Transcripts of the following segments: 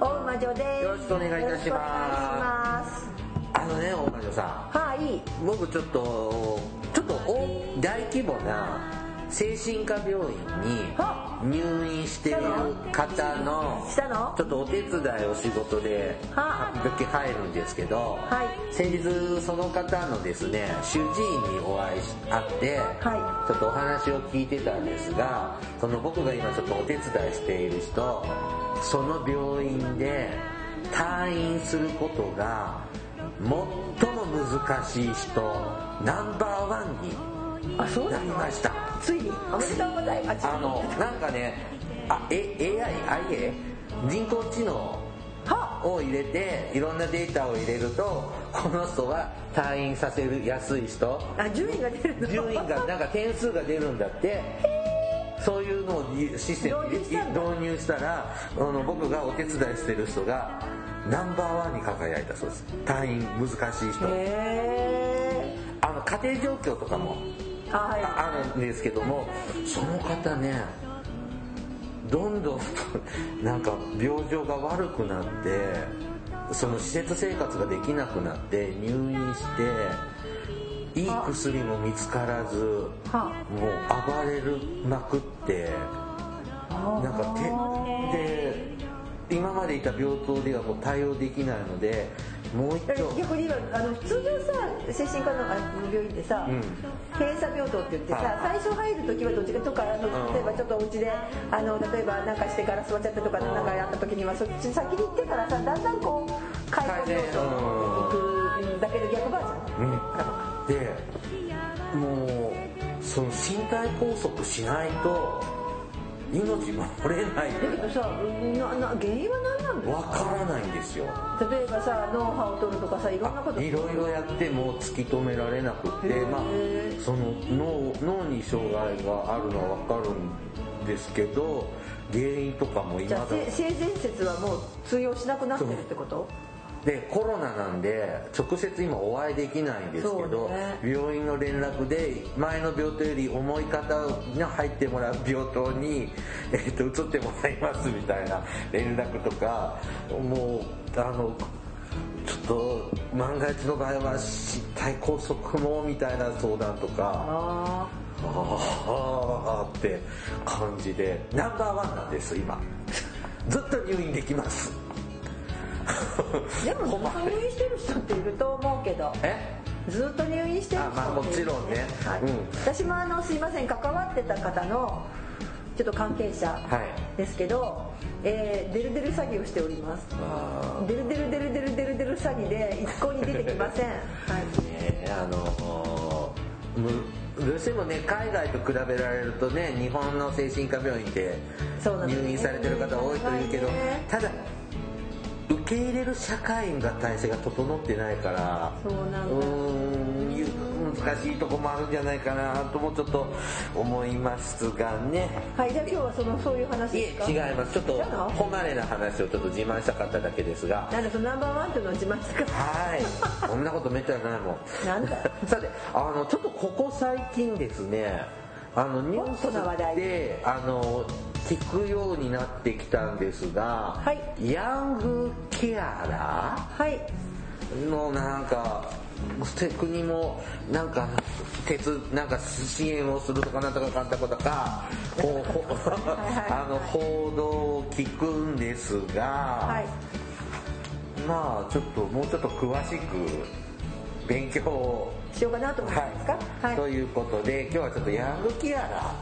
大魔女です。よろしくお願いいたします。あのね大魔女さはい。ん僕ちょっとちょっと大大規模な精神科病院には入院している方のちょっとお手伝いを仕事では時々入るんですけど、はい。先日その方のですね主治医にお会いし会って、はちょっとお話を聞いてたんですがその僕が今ちょっとお手伝いしている人その病院で退院することが最も難しい人ナンバーワンにあそうなりました。ついにおめでとうございます。あのなんかねあえ AI、IA 人工知能はを入れていろんなデータを入れるとこの人は退院させるやすい人。あ順位が出るの。順位がなんか点数が出るんだって。そういうのをシステムに導入したらあの僕がお手伝いしてる人がナンバーワンに輝いたそうです。退院難しい人。へあの家庭状況とかもーあるんですけどもその方ねどんどんなんか病状が悪くなってその施設生活ができなくなって入院していい薬も見つからずもう暴れるまくってなんか手で今までいた病棟ではもう対応できないので逆に言えばあの通常さ精神科のあの病院ってさ、うん。閉鎖病棟って言ってさ、はい。最初入る時はどっちかとか例えばちょっとお家であの例えばなんかしてガラス割っちゃったとかなんかやった時にはそっち先に行ってからさだんだんこう介護病棟に行くんだけど逆バージョン、うん。でもうその身体拘束しないと命守れないだけどさなな原因は何なんだよわからないんですよ例えばさ脳波を取る。とかさいろんなこといろいろやっても突き止められなくてまあその脳脳に障害がある。のはわかる。んですけど原因とかも今だゃあ性善説はもう通用しなくなってる。ってことでコロナなんで直接今お会いできないんですけど、ね。病院の連絡で前の病棟より重い方が入ってもらう病棟に、えっと移ってもらいますみたいな連絡とかもうあのちょっと万が一の場合は身体拘束もみたいな相談とかあああって感じでナンバーワンなんです今。ずっと入院できます。あでも入院してる人っていると思うけどえ？ずっと入院してる人あまあもちろんね。はい。うん。私もあのすいません関わってた方のちょっと関係者はい。ですけど、えーデルデル詐欺をしております。あデルデルデルデルデルデル詐欺で一向に出てきません。はい。ーねあのむどうしてもね海外と比べられるとね日本の精神科病院って入院されてる方多いというけど、はいねただ受け入れる社会が体制が整ってないからそうなんだうーんゆ難しいとこもあるんじゃないかなともちょっと思いますがね。はいじゃあ今日はそのそういう話いですか？え違いますちょっと違うの？誉れな話をちょっと自慢したかっただけですが。なんだそのナンバーワンっていうのを自慢してくだはい。そんなことめったにないもん。なんだ？さてあのちょっとここ最近ですねあのニュースで。あの聞くようになってきたんですが、はい。ヤングケアラはい。ーのなんか国もなんか鉄なんか支援をするとかなんとかかんたことかあの報道を聞くんですが、はい。まあちょっともうちょっと詳しく勉強をしようかなと思いますか？はい。ということで今日はちょっとヤングケアラ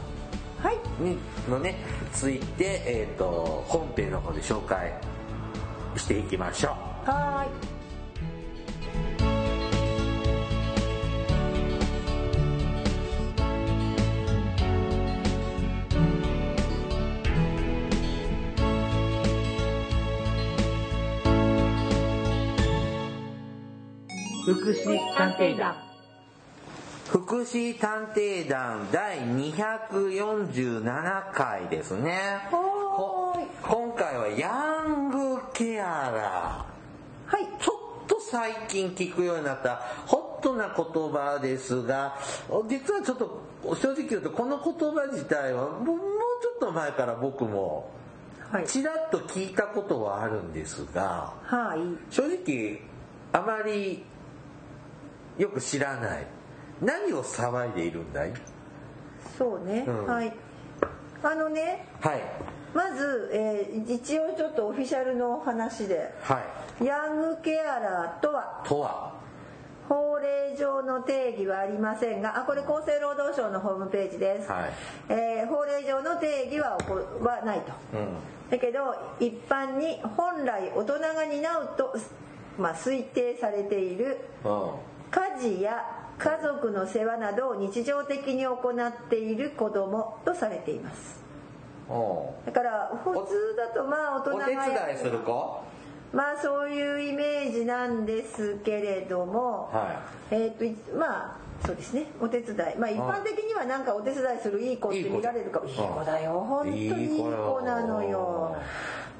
はい。のねついて、えー、と本編の方で紹介していきましょう。はい。福祉探偵団。福祉探偵団第247回ですね。今回はヤングケアラー。はい。ちょっと最近聞くようになったホットな言葉ですが実はちょっと正直言うとこの言葉自体はもうちょっと前から僕もはい。ちらっと聞いたことはあるんですがはい。正直あまりよく知らない何を騒いでいるんだい？そうね、うん。はい。あのねはい。まず、えー一応ちょっとオフィシャルのお話で。はい。ヤングケアラーとは？とは？法令上の定義はありませんがあこれ厚生労働省のホームページです、はい。えー法令上の定義はこはないと。うん。だけど一般に本来大人が担うと、まあ、推定されているうん。家事や家族の世話などを日常的に行っている子供とされています。おだから普通だとまあ大人がお手や伝いする子？まあそういうイメージなんですけれども、はえっ、といまあそうですね。お手伝い。まあ一般的にはなんかお手伝いするいい子って見られるかも。いいいい子子だよ。本当にいい子なのよ。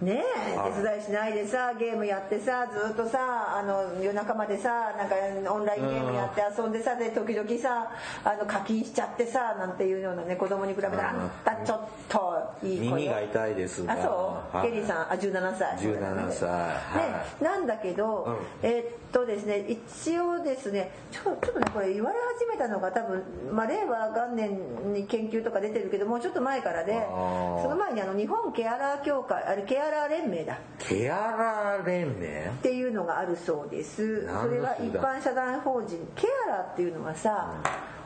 ねはい。え手伝いしないでさゲームやってさずっとさあの夜中までさなんかオンラインゲームやって遊んでさで時々さあの課金しちゃってさなんていうようなね子供に比べてあんたちょっといい子よ。耳が痛いですがあそう、はい。ケリーさん。あ17歳。17歳。はね、なんだけど、うん。えーっとですね一応ですねちょちょっとねこれ言われ始めたのが多分、まあ、令和元年に研究とか出てるけどもうちょっと前からでその前にあの日本ケアラー協会あれケアラー連盟だ。ケアラー連盟？っていうのがあるそうです。それは一般社団法人ケアラーっていうのはさ、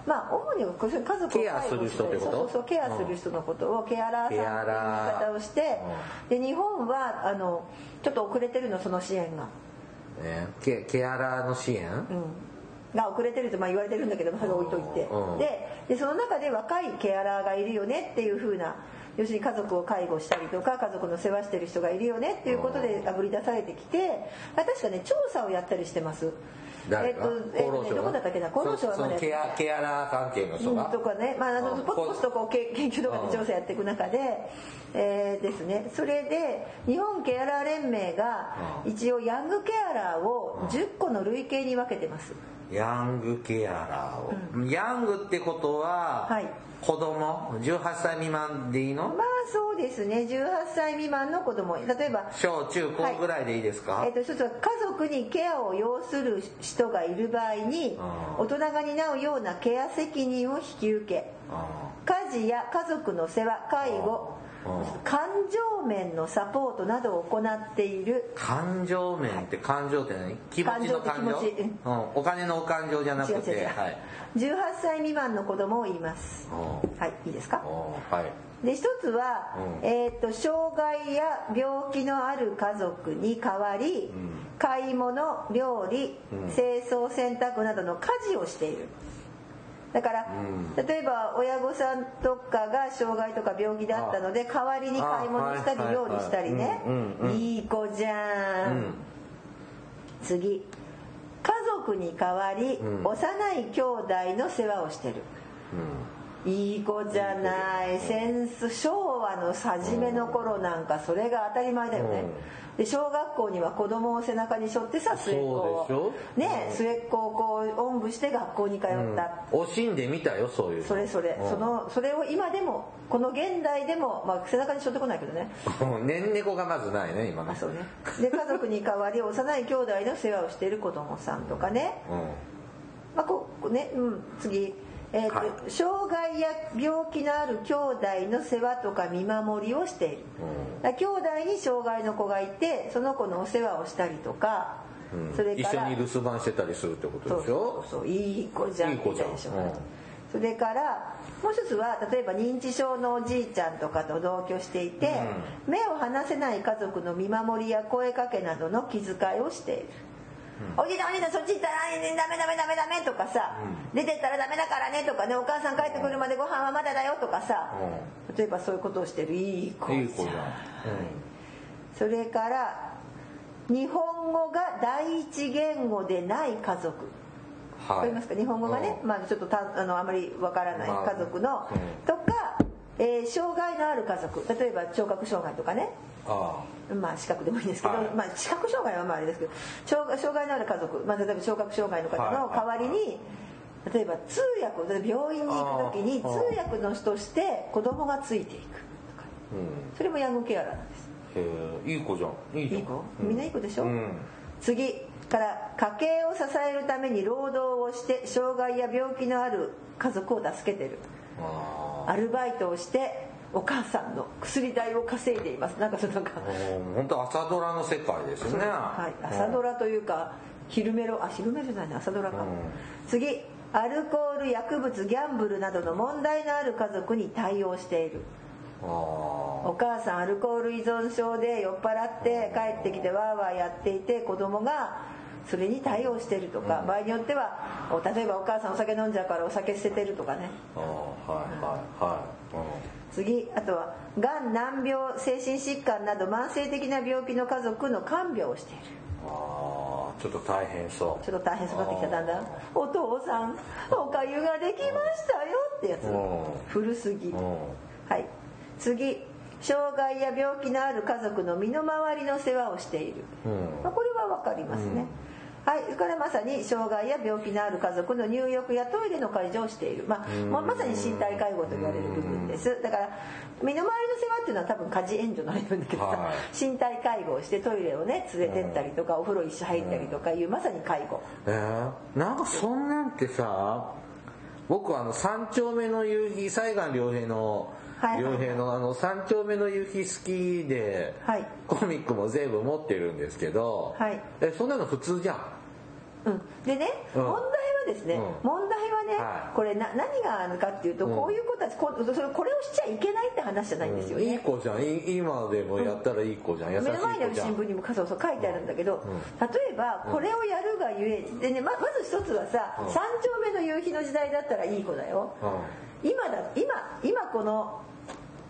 まあ主に家族をケアする人ってこと？そうそうケアする人のことをケアラーさんっていう言い方をしてで日本はあのちょっと遅れてるのその支援が。ね。ケケアラーの支援？うんが遅れてるとまあ言われてるんだけどそれ置いといて。うん。ででその中で若いケアラーがいるよねっていう風な要するに家族を介護したりとか家族の世話してる人がいるよねっていうことであぶり出されてきて確かね調査をやったりしてます。えっとえっとねどこだったっけな？厚労省はまだケアケアラー関係の人うんがとかね、まあ、あのうんポツポツとこうけ研究とかで調査やっていく中で、えーですね。それで日本ケアラー連盟が一応ヤングケアラーを10個の類型に分けてますヤングケアラーを、ヤングってことは、はい。子供？18歳未満でいいの？まあそうですね。18歳未満の子供。例えば小中高ぐらいでいいですか、えー、と一つは家族にケアを要する人がいる場合にうん。大人が担うようなケア責任を引き受けあ家事や家族の世話介護うん感情面のサポートなどを行っている。ー感情面って感情って何？気持ちの感情？うん、お金のお感情じゃなくて。違う違う違う。はい。18歳未満の子供を言います。うん。はいいいですか？はい。で一つは、うん。えー、と障害や病気のある家族に代わり、ん。買い物料理、うん。清掃洗濯などの家事をしているだから、うん。例えば親御さんとかが障害とか病気だったので代わりに買い物したり料理したりね。い。い子じゃん、うん。次。家族に代わり、うん。幼い兄弟の世話をしてる。いい子じゃない。センス昭和の初めの頃なんかそれが当たり前だよね、で小学校には子供を背中に背負ってさ末っ子を。ね末っ子をこうおんぶして学校に通った、うん、惜しんでみたよそういうの。それそれ、うん。そのそれを今でもこの現代でも、まあ、背中に背負ってこないけどね。ねん猫がまずないね今ね。あそうね。で家族に代わり幼い兄弟の世話をしている子供さんとかね、うまあ、こうね、うん、次、えーとはい障害や病気のある兄弟の世話とか見守りをしている、だから兄弟に障害の子がいてその子のお世話をしたりとか、んうん。それから一緒に留守番してたりするってことでしょ？そうそういい子じゃんいいでしょ、うん。それからもう一つは例えば認知症のおじいちゃんとかと同居していて、目を離せない家族の見守りや声かけなどの気遣いをしている、おじいちゃんおじいちゃんそっち行ったらダメダメダメダメとかさ、出てったらダメだからねとかねお母さん帰ってくるまでご飯はまだだよとかさ、例えばそういうことをしてるいい子じゃん。いい子じゃん、それから日本語が第一言語でない家族。わかりますか？日本語がね、まあ、ちょっとたあのあまりわからない家族の、とか、えー障害のある家族。例えば聴覚障害とかね。あまあ視覚でもいいんですけど、はい。まあ視覚障害はまああれですけど。障害障害のある家族、まあ、例えば聴覚障害の方の代わりに、例えば通訳例えば病院に行く時に通訳の人として子供がついていくとか。あうん。それもヤングケアラーなんです。へえ。いい子じゃん。いい子？うん。みんないい子でしょ？うん。次から家計を支えるために労働をして障害や病気のある家族を助けてる。あアルバイトをしてお母さんの薬代を稼いでいます。なんかそのなんかあ本当朝ドラの世界ですね。はい、朝ドラというか昼メロあ昼メロじゃないね朝ドラか、うん。次アルコール薬物ギャンブルなどの問題のある家族に対応している。あお母さんアルコール依存症で酔っ払って帰ってきてワーワーやっていて子供がそれに対応してるとか、場合によってはお例えばお母さんお酒飲んじゃうからお酒捨ててるとかね。あああはいはいはい。次あとはがん難病精神疾患など慢性的な病気の家族の看病をしている。うんああちょっと大変そう。ちょっと大変そうになってきただんだ。ん「お父さんおかゆができましたよ」ってやつ。うん。古すぎ。うん。はい。次障害や病気のある家族の身の回りの世話をしている、うん。まあ、これは分かりますね、はい、それからまさに障害や病気のある家族の入浴やトイレの介助をしている、まあ、ままさに身体介護と言われる部分です。だから身の回りの世話っていうのは多分家事援助のあれなんだけどさ、は身体介護をしてトイレをね連れてったりとかお風呂一緒入ったりとかいうまさに介護。えー、なんかそんなんてさ僕はあの三丁目の夕日西岸良平の良平のあの三丁目の夕日好きで、はい。コミックも全部持ってるんですけど、はい。えそんなの普通じゃん。うん、でね、うん。問題はですね、うん。問題はね、はい。これな何があるかっていうと、うん。こういうことはこそれこれをしちゃいけないって話じゃないんですよね、いい子じゃん。い今でもやったらいい子じゃん、目の前にある新聞にもそうそう書いてあるんだけど、例えばこれをやるがゆえでねままず一つはさ、うん。三丁目の夕日の時代だったらいい子だよ、う今だ今今この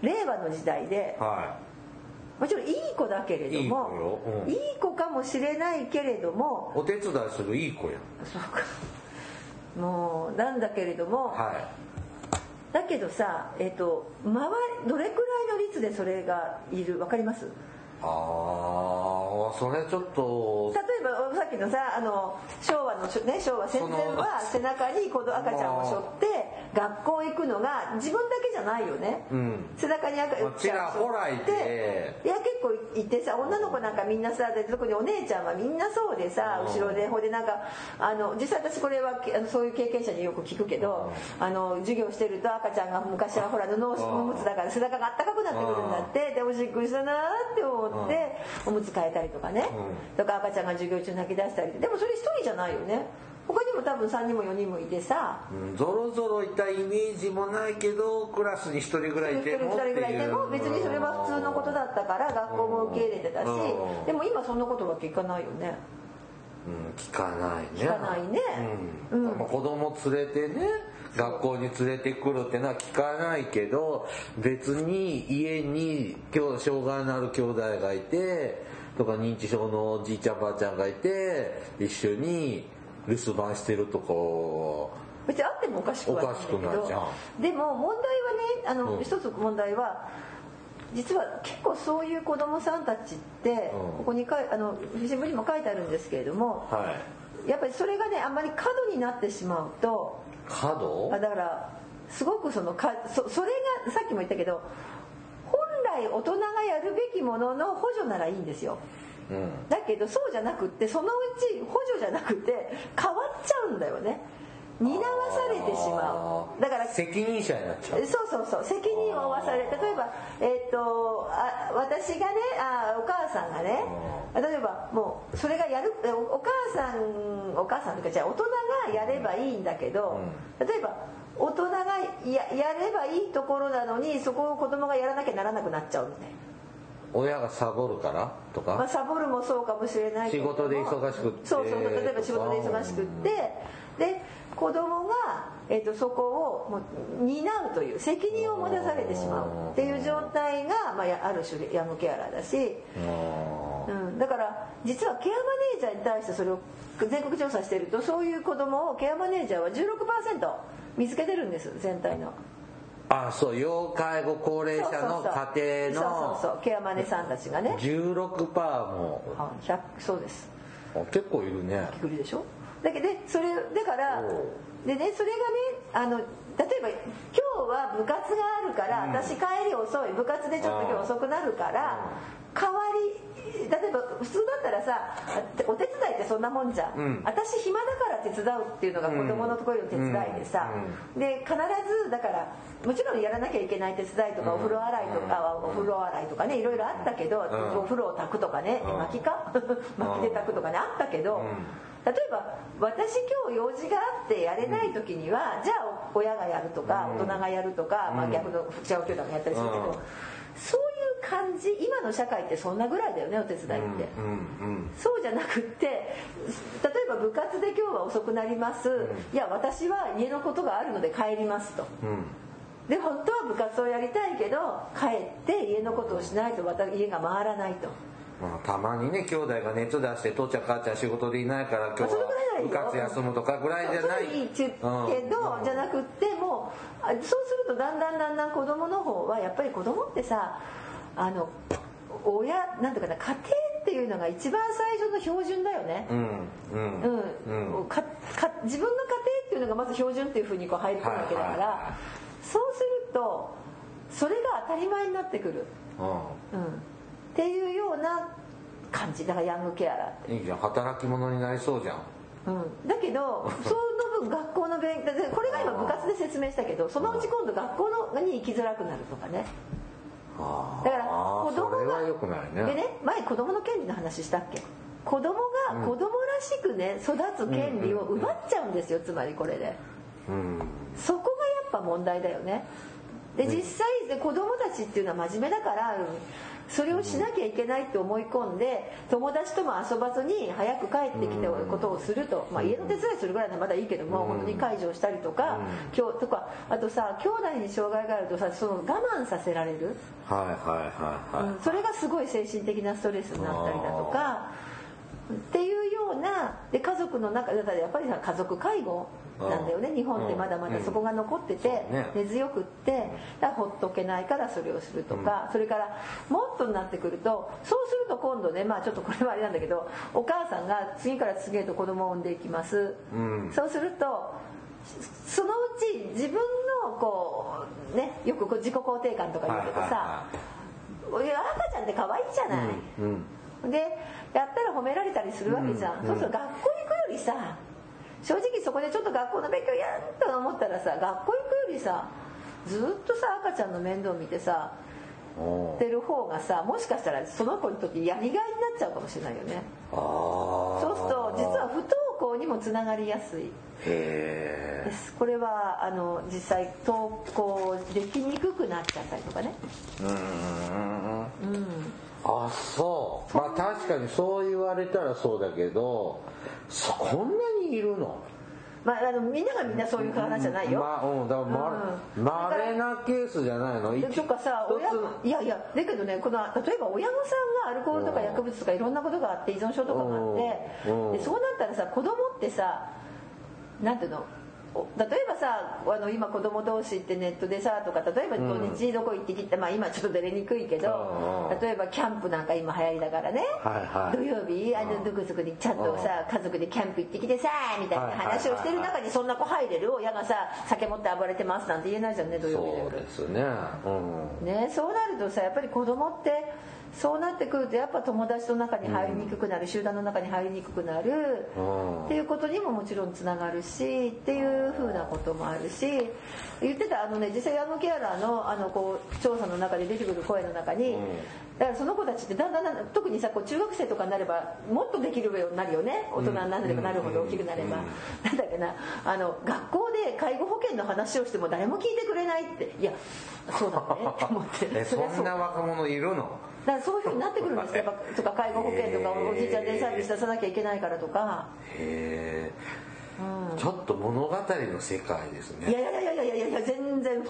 令和の時代でもちろんいい子だけれどもうん。いい子かもしれないけれどもいお手伝いするいい子やん。そうか。もうなんだけれども、はい。だけどさえっ、と周りどれくらいの率でそれがいる？わかります？ああそれちょっと例えばさっきのさあの昭和の、ね、昭和戦前は背中に子供赤ちゃんを背負って学校行くのが自分だけじゃないよね、うん。背中に赤まあちらほらいて。いや結構いてさ女の子なんかみんなさで特にお姉ちゃんはみんなそうでさうん。後ろでほいでなんかあの実際私これはあのそういう経験者によく聞くけどあの授業してると赤ちゃんが昔はほら布をおむつだから背中があったかくなってくるんだって。でおしっこしたなって思っておむつ替えたりとかね。とか赤ちゃんが授業中泣き出したりでもそれ一人じゃないよね。他にも多分3人も4人もいてさ。うん。ゾロゾロいたイメージもないけどクラスに一人ぐらいいても二人ぐらいいても別にそれは普通のことだったから学校も受け入れてたし。うん。でも今そんなことが聞かないよね。うん。聞かないね。聞かないね。うん。うん。まあ子供連れてね学校に連れてくるってのは聞かないけど別に家に今日障害のある兄弟がいてとか認知症のおじいちゃんばあちゃんがいて一緒に留守番してるとこ別にあってもおかしくはないけどでも問題はねあの、うん。一つ問題は実は結構そういう子供さんたちって、うん。ここにかいあの新聞にも書いてあるんですけれどもはい。やっぱりそれがねあんまり過度になってしまうと角？あだからすごくそのかそそれがさっきも言ったけど本来大人がやるべきものの補助ならいいんですよ。うん。だけどそうじゃなくってそのうち補助じゃなくて変わっちゃうんだよね担わされてしまう。だから責任者になっちゃう。そうそうそう責任を負わされ例えば、えっとあ私がねあお母さんがね例えばもうそれがやるおお母さんお母さんというかじゃあ大人がやればいいんだけど、例えば大人がややればいいところなのにそこを子供がやらなきゃならなくなっちゃうみたいな。親がサボるから？とか、まあ、サボるもそうかもしれないけれども。仕事で忙しくって。そうそうそう例えば仕事で忙しくって。で子供が、えっとそこをもう担うという責任を持たされてしまうっていう状態が、まあ、やある種でヤングケアラーだし、あうん、うん、だから実はケアマネージャーに対してそれを全国調査してるとそういう子供をケアマネージャーは16%見つけてるんです全体の。あそう要介護高齢者の家庭のそうそうそうケアマネさんたちがね。16%も。あ100そうです。あ結構いるね。くりでしょ？だけどでそれだからでねそれがねあの例えば今日は部活があるから、私帰り遅い部活でちょっと今日遅くなるから、代わり例えば普通だったらさお手伝いってそんなもんじゃん、うん。私暇だから手伝うっていうのが子供のところの手伝いでさ、で必ずだからもちろんやらなきゃいけない手伝いとか、お風呂洗いとか、お風呂洗いとかねいろいろあったけど、ん。お風呂を炊くとかね、うん。薪か？薪で炊くとかねあったけど、例えば私今日用事があってやれない時には、じゃあ親がやるとか、大人がやるとか、まあ、逆の違う兄弟がやったりするけど、うん。そういう感じ今の社会ってそんなぐらいだよねお手伝いって。そうじゃなくって例えば部活で今日は遅くなります、いや私は家のことがあるので帰りますと。で本当は部活をやりたいけど帰って家のことをしないとまた家が回らないとまあ、たまにね兄弟が熱出して父ちゃん母ちゃん仕事でいないから今日は部活休むとかぐらいじゃない。けど、うん。じゃなくってもうあそうするとだんだんだんだん子供の方はやっぱり子供ってさあの親なんていうかな家庭っていうのが一番最初の標準だよね。うんうん。うん。うん。かか自分の家庭っていうのがまず標準っていうふうにこう入り込むわけだから、はいはいはそうするとそれが当たり前になってくる、ううん、感じ。だからヤングケアラーって。んいいじゃん。働き者になりそうじゃん。うん、だけど その分学校の勉強でこれが今部活で説明したけどそのうち今度学校のに行きづらくなるとかね。だから子供がそれはよくないね。でね前子供の権利の話したっけ？子供が子供らしくね育つ権利を奪っちゃうんですよつまりこれで。うん。そこがやっぱ問題だよね。で実際で子供たちっていうのは真面目だからそれをしなきゃいけないって思い込んで友達とも遊ばずに早く帰ってきてことをすると、まあ、家の手伝いするぐらいならまだいいけども本当に介助をしたりとか今日とかあとさ兄弟に障害があるとさその我慢させられる、はいはいはいはい、うん。それがすごい精神的なストレスになったりだとかっていうようなで家族の中だからやっぱりさ家族介護なんだよねうん。日本ってまだまだそこが残っててね。根強くってだからほっとけないからそれをするとかそれからもっとになってくるとそうすると今度ねまあちょっとこれはあれなんだけどお母さんが次から次へと子供を産んでいきます。うん。そうするとそのうち自分のこうねよくこう自己肯定感とか言うけどさ赤ちゃんって可愛いじゃない、うん。でやったら褒められたりするわけじゃん、うんそうすると学校行くよりさ正直そこでちょっと学校の勉強やんと思ったらさ学校行くよりさずっとさ赤ちゃんの面倒見てさてる方がさもしかしたらその子にとってやりがいになっちゃうかもしれないよね。そうすると実は不登校にもつながりやすい。へえです。これはあの実際登校できにくくなっちゃったりとかね。うん。うんあそう。まあ確かにそう言われたらそうだけどそこんなにいるの？まあ、あのみんながみんなそういう話じゃないよ、まあうんだからうん。ままれなケースじゃないの？とかさ親いやいやだけどねこの例えば親御さんがアルコールとか薬物とかいろんなことがあって依存症とかがあってうん。でそうなったらさ子供ってさなんていうの？お例えばさあの今子供同士ってネットでさとか例えば土日どこ行ってきて、まあ今ちょっと出れにくいけどうん例えばキャンプなんか今流行りだからね、はいはい。土曜日あのどこそこにちゃんとさ家族でキャンプ行ってきてさみたいな話をしてる中にそんな子入れる親がさ酒持って暴れてますなんて言えないじゃんね土曜日のそう夜ですね。うん。ね、そうなるとさやっぱり子供ってそうなってくるとやっぱ友達の中に入りにくくなる、集団の中に入りにくくなる、うん。っていうことにももちろんつながるしっていうふうなこともあるし言ってたあのね実際ヤングケアラーのあのこう調査の中で出てくる声の中に、だからその子たちってだんだん特にさこう中学生とかになればもっとできるようになるよね。大人になればなるほど大きくなれば、なんだっけなあの学校で介護保険の話をしても誰も聞いてくれないって。いやそうだねって 思って。えそんな若者いるの？だからそういうふうになってくるんですよやっぱとか介護保険とかおじいちゃんデイサービス出さなきゃいけないからとか。へえちょっと物語の世界ですね。いやいやいやいやいやいや全然。で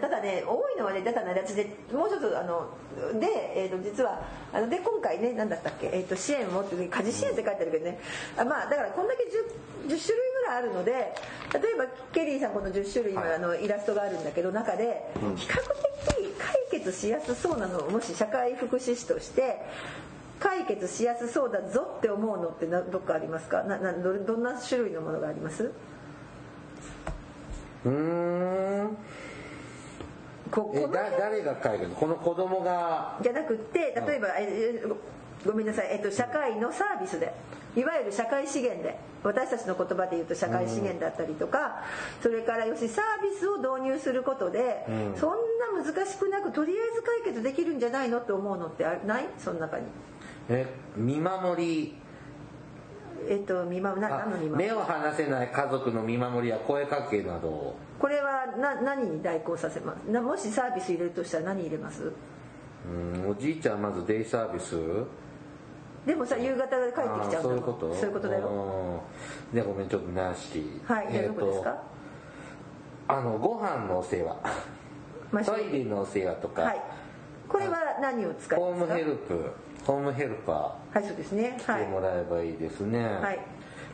ただね多いのはねだからね私でもう一つあので、えー、と実はあので今回ね何だったっけ、えー、と支援をって家事支援って書いてあるけどね。あまあだからこんだけ 10, 10種類ぐらいあるので例えばケリーさんこの10種類の,、はい。あのイラストがあるんだけど中で比較的解決しやすそうなのをもし社会福祉士として解決しやすそうだぞって思うのってなどっかありますか？ななどどんな種類のものがあります？うーん。えここのだ誰が書いてるのこの子供が。じゃなくって例えば、えごごめんなさい、えっと、社会のサービスでいわゆる社会資源で私たちの言葉で言うと社会資源だったりとか、それから要するにサービスを導入することで、そんな難しくなくとりあえず解決できるんじゃないのって思うのってあない？その中に。え？見守り。えっと見守なの見守り？目を離せない家族の見守りや声かけなどを。これはな何に代行させます？なもしサービス入れるとしたら何入れます？うんおじいちゃんまずデイサービスでもさ夕方で帰ってきちゃうんだもん。あーそういうこと？そういうことだよ。よじゃあごめんちょっとなし。はいじゃあどこですか、あのご飯のお世話。まあトイレのお世話とか、はい。これは何を使いますか？ホームヘルプ。ホームヘルパはいそうですね。ーはい。してもらえばいいですね、はい。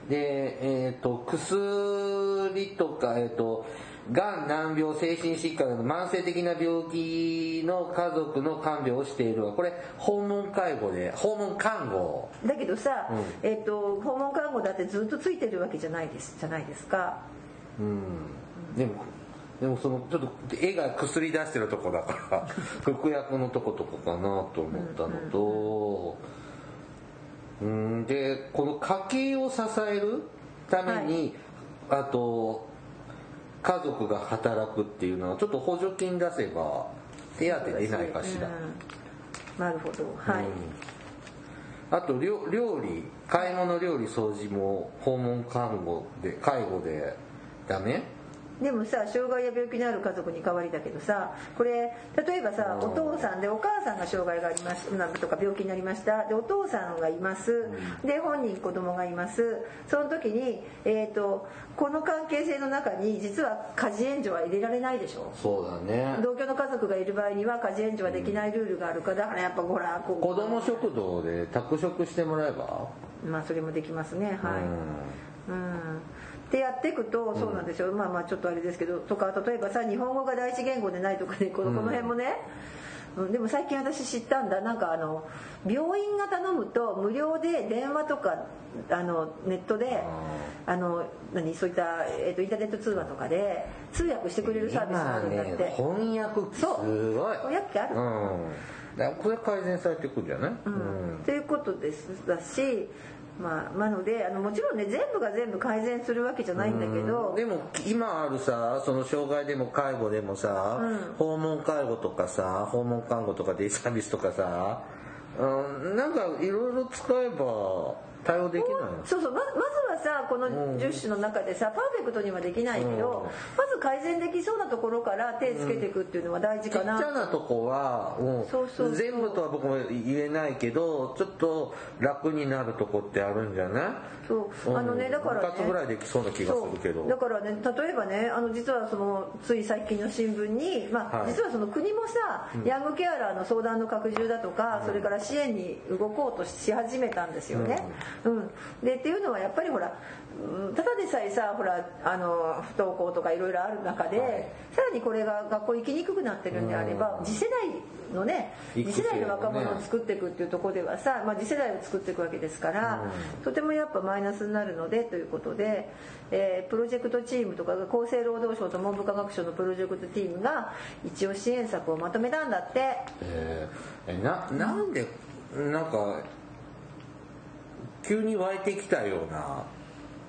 でえっ、と薬とかえっ、とがん難病精神疾患など慢性的な病気の家族の看病をしているわ。これ訪問介護で訪問看護。だけどさ、うん。えっと訪問看護だってずっとついてるわけじゃないです。じゃないですか。うん。でもでもそのちょっと絵が薬出してるとこだから 服薬のとことかかなと思ったのと。うんでこの家計を支えるために、あと家族が働くっていうのはちょっと補助金出せば手当出ないかしら、うん。なるほど。はい、うん。あと料料理買い物料理掃除も訪問看護で介護でダメ？でもさ障害や病気のある家族に代わりだけどさこれ例えばさうん。お父さんでお母さんが障害がありましたとか病気になりました。でお父さんがいます。で本人子供がいます。その時に、えー、とこの関係性の中に実は家事援助は入れられないでしょ。そうだね。同居の家族がいる場合には家事援助はできないルールがあるからだからやっぱほら子供食堂で宅食してもらえば？まあそれもできますね。はい、うんってやっていくとそうなんですよ、まあまあちょっとあれですけどとか例えばさ日本語が第一言語でないとかねこのこの辺もね、うんでも最近私知ったんだ。なんかあの病院が頼むと無料で電話とかあのネットであの何そういった、えっとインターネット通話とかで通訳してくれるサービスがあるんだって、今ね翻訳機すそうごい。翻訳機ある？うん。これ改善されていくんじゃない、うん。ということですだしまあなのであのもちろんね全部が全部改善するわけじゃないんだけど、でも今あるさその障害でも介護でもさ、うん。訪問介護とかさ訪問看護とかデイサービスとかさ、うん、なんかいろいろ使えば対応できないの？そうそうままずはさこの10種の中でさパーフェクトにはできないけど、まず改善できそうなところから手つけていくっていうのは大事かな、ちっちゃなとこはもうそうそうそう。全部とは僕も言えないけどちょっと楽になるとこってあるんじゃない？そう。あのねだからね。2つぐらいできそうな気がするけど。だからね例えばねあの実はそのつい最近の新聞に、まあはい。実はその国もさ、ヤングケアラーの相談の拡充だとか、それから支援に動こうとし始めたんですよね。うん。でっていうのはやっぱりほらうんただでさえさほらあの不登校とかいろいろある中で、はい。さらにこれが学校行きにくくなってるんであれば、次世代のね次世代の若者を作っていくっていうところではさ、まあ、次世代を作っていくわけですから、とてもやっぱマイナスになるのでということで、えープロジェクトチームとかが厚生労働省と文部科学省のプロジェクトチームが一応支援策をまとめたんだって。えーえななんでなんか急に湧いてきたような。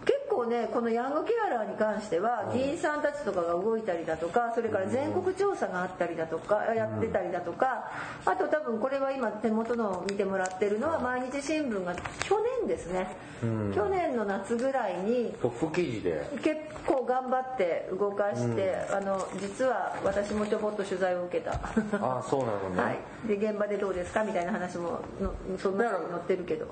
結構ねこのヤングケアラーに関しては議員さんたちとかが動いたりだとかそれから全国調査があったりだとかやってたりだとかあと多分これは今手元の見てもらってるのは毎日新聞が去年ですね。去年の夏ぐらいにトップ記事で。結構頑張って動かして、あの実は私もちょこっと取材を受けた。ああそうなのね、はい、で現場でどうですかみたいな話ものそんなのに載ってるけど。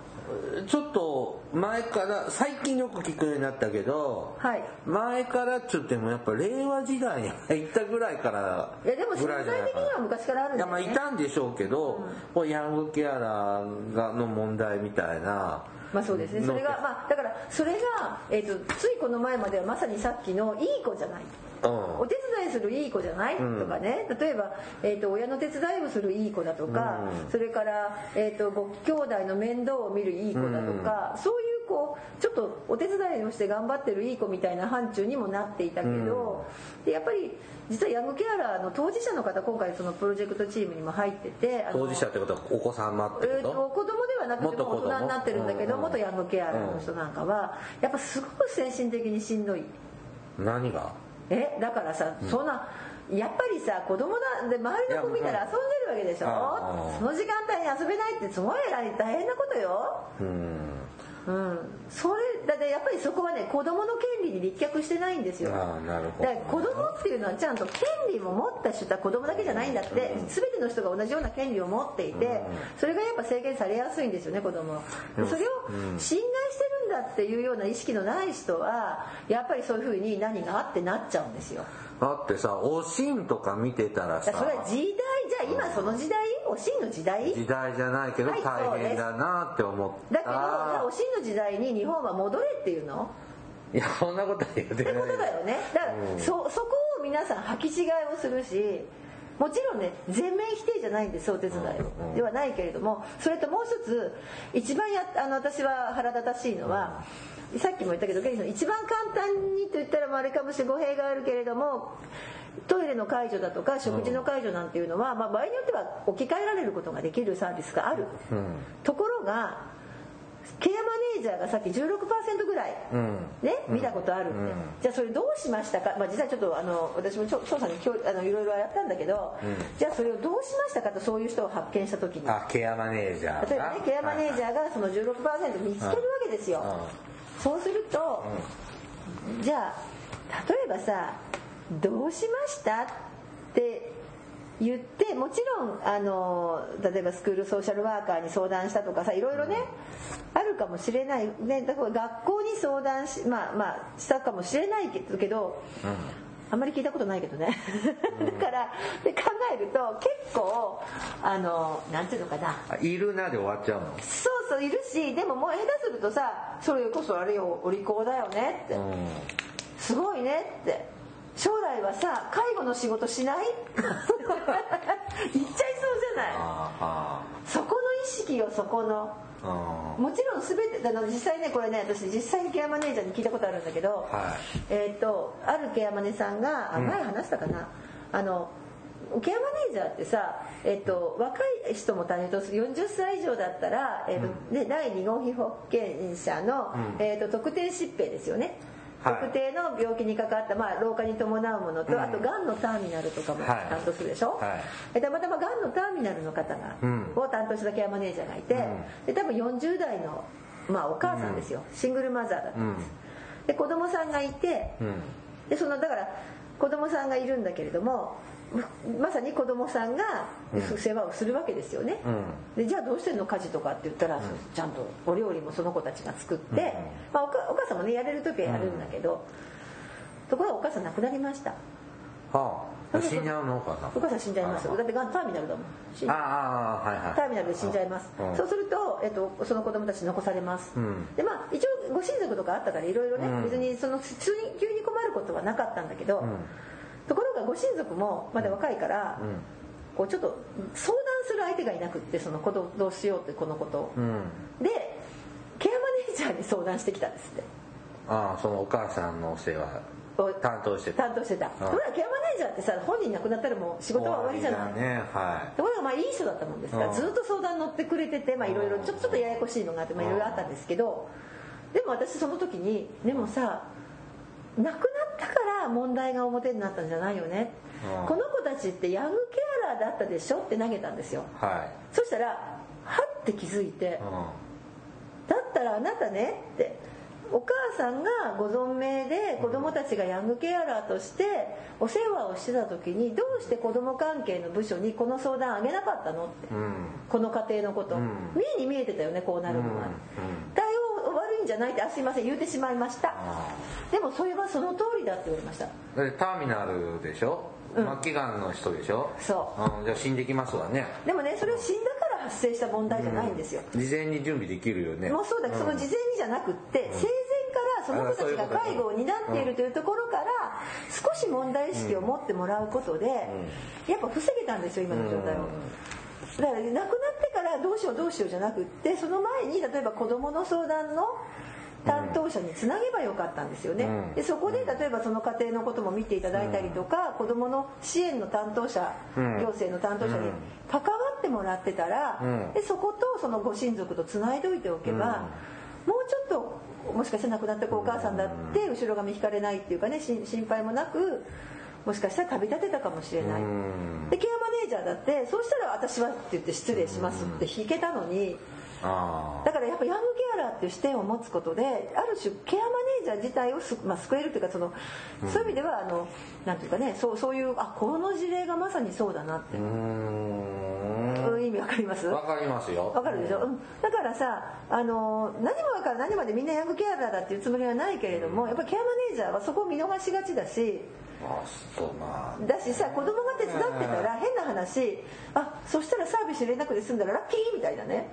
ちょっと前から最近よく聞くようになっったけど、はい。前からっつってもやっぱ令和時代に入ったぐらいからいやでもぐ存在的には昔からあるんいやまあいたんでしょうけど、こうヤングケアラーがの問題みたいな。まあそうですね。それがのまあだからそれが、えー、とついこの前まではまさにさっきのいい子じゃない。うん。お手伝いするいい子じゃない、うん。とかね。例えば、えー、と親の手伝いをするいい子だとか、うん。それから、えー、とご兄弟の面倒を見るいい子だとか、そういうこうちょっとお手伝いをして頑張ってるいい子みたいな範疇にもなっていたけど、でやっぱり実はヤングケアラーの当事者の方今回そのプロジェクトチームにも入ってて当事者ってことはお子様ってえー、ことと子供ではなくても大人になってるんだけどうん。元ヤングケアラーの人なんかはやっぱすごく精神的にしんどい。何が？えだからさ、そんなやっぱりさ子供だで周りの子見たら遊んでるわけでしょ？その時間帯に遊べないってすごい大変なことよ。うんうん。それだってやっぱりそこはね子供の権利に立脚してないんですよ。ああなるほど。だから子供っていうのはちゃんと権利も持った人は子供だけじゃないんだって。全ての人が同じような権利を持っていてそれがやっぱ制限されやすいんですよね子供は。でそれを侵害してるんだっていうような意識のない人はやっぱりそういうふうに何がってなっちゃうんですよだってさおしんとか見てたらさそれは時代じゃあ今その時代？おしんの時代？時代じゃないけどはい大変だなって思った。だけどおしんの時代に日本は戻れっていうの？いやそんなこと言ってってないことだよね。だからうん。そそこを皆さん履き違いをするしもちろんね全面否定じゃないんですお手伝いではないけれどもそれともう一つ一番やあの私は腹立たしいのは、さっきも言ったけどケリーさん一番簡単にと言ったらあれかもしれない語弊があるけれどもトイレの介助だとか食事の介助なんていうのは、まあ、場合によっては置き換えられることができるサービスがある、うん。ところがケアマネージャーがさっき16%ぐらい、うん。ね、見たことあるって、うん。じゃあそれどうしましたか、まあ、実はちょっとあの私も調査にあのいろいろやったんだけど、うん。じゃあそれをどうしましたかとそういう人を発見した時に。あケアマネージャーが。例えばねケアマネージャーがその16%見つけるわけですよ、そうすると、じゃあ例えばさ「どうしました?」って言ってもちろんあの例えばスクールソーシャルワーカーに相談したとかさいろいろねあるかもしれない、ね、だから学校に相談し,、まあまあ、したかもしれないけど、あんまり聞いたことないけどね。だからで考えると結構あのなんていうのかな。あいるなで終わっちゃうの？そうそういるしでももう下手するとさそれこそあれよお利口だよねって、うん。すごいねって将来はさ介護の仕事しない？言っちゃいそうじゃない？あそこの意識よそこの。もちろん全てあの実際ねこれね私実際にケアマネージャーに聞いたことあるんだけど、はい。えーっとあるケアマネさんがあ前話したかな、あのケアマネージャーってさ、えーっと若い人も対応する。40歳以上だったら、えとね、第2号被保険者の、うん。えーっと特定疾病ですよね、はい特定の病気にかかった、まあ、老化に伴うものと、うん。あとがんのターミナルとかもはい。担当するでしょ、はい。えたまたまがんのターミナルの方が、うん。を担当したケアマネージャーがいて、で多分40代の、まあ、お母さんですよ、シングルマザーだったんです、で子供さんがいて、うん。でそのだから子供さんがいるんだけれどもまさに子供さんが世話をするわけですよね、うん。でじゃあどうしてんの家事とかって言ったら、ちゃんとお料理もその子たちが作って、まあ、お母さんもねやれる時はやるんだけど、ところがお母さん亡くなりました。はあ。死んじゃうの？かなお母さん死んじゃいます。あだってがんターミナルだもん。あああはいはい。ターミナルで死んじゃいます、うん。そうすると、えっと、その子供たち残されます、うん。でまあ一応ご親族とかあったからいろいろね、うん。別にその普通に急に困ることはなかったんだけど、んところがご親族もまだ若いから、うん。こうちょっと相談する相手がいなくってその子とどうしようってこのこと。を、うん。でケアマネージャーに相談してきたんですって。ああそのお母さんのお世話お担当してた。担当してた。ところがケアマネージャーってさ本人亡くなったらもう仕事は終わりじゃない。ねはところがまあいい人だったもんですから、うん。ずっと相談乗ってくれててまあいろいろちょちょっとややこしいのがあってまあいろいろあったんですけどでも私その時にでもさ亡くなったから問題が表になったんじゃないよね、うん。この子たちってヤングケアラーだったでしょ？って投げたんですよ。い。はそしたらはって気づいてい、うん。だったらあなたねってお母さんがご存命で子供たちがヤングケアラーとしてお世話をしてた時にどうして子供関係の部署にこの相談あげなかったのって。うん。この家庭のこと、うん。目に見えてたよねこうなるのは、うん。うん。対応悪いんんじゃないってあすいません言うてしまいました。でもそれはその通りだって言われました。でターミナルでしょ、末期がんの人でしょ？そう。うん、じゃあ死んできますわね。でもねそれは死んだから発生した問題じゃないんですよ、事前に準備できるよね。もうそうだけど、その事前にじゃなくって、生前からその子たちが介護を担っているというところから少し問題意識を持ってもらうことで、やっぱ防げたんですよ今の状態を。だから亡くなってからどうしようどうしようじゃなくってその前に例えば子どもの相談の担当者につなげばよかったんですよね、うん。でそこで例えばその家庭のことも見ていただいたりとか、子どもの支援の担当者、うん行政の担当者に関わってもらってたら、うん。でそことそのご親族とつないでおいておけば、もうちょっともしかして亡くなったお母さんだって後ろ髪引かれないっていうかねし心配もなくもしかしたら旅立てたかもしれない、うん。でケアマネージャーだってそうしたら私はって言って失礼しますって引けたのに。あだからやっぱヤングケアラーっていう視点を持つことである種ケアマネージャー自体をす、まあ、救えるというかその、そういう意味ではあのなんていうかねそうそういうあこの事例がまさにそうだなって。あう、んん、意味わかります？わかりますよ。わかるでしょ、うん、だからさあの何もから何までみんなヤングケアラーだっていうつもりはないけれどもやっぱりケアマネージャーはそこを見逃しがちだし。あだ。しさ子供が手伝ってたら変な話。あそしたらサービス連絡で済んだらラッキーみたいなね。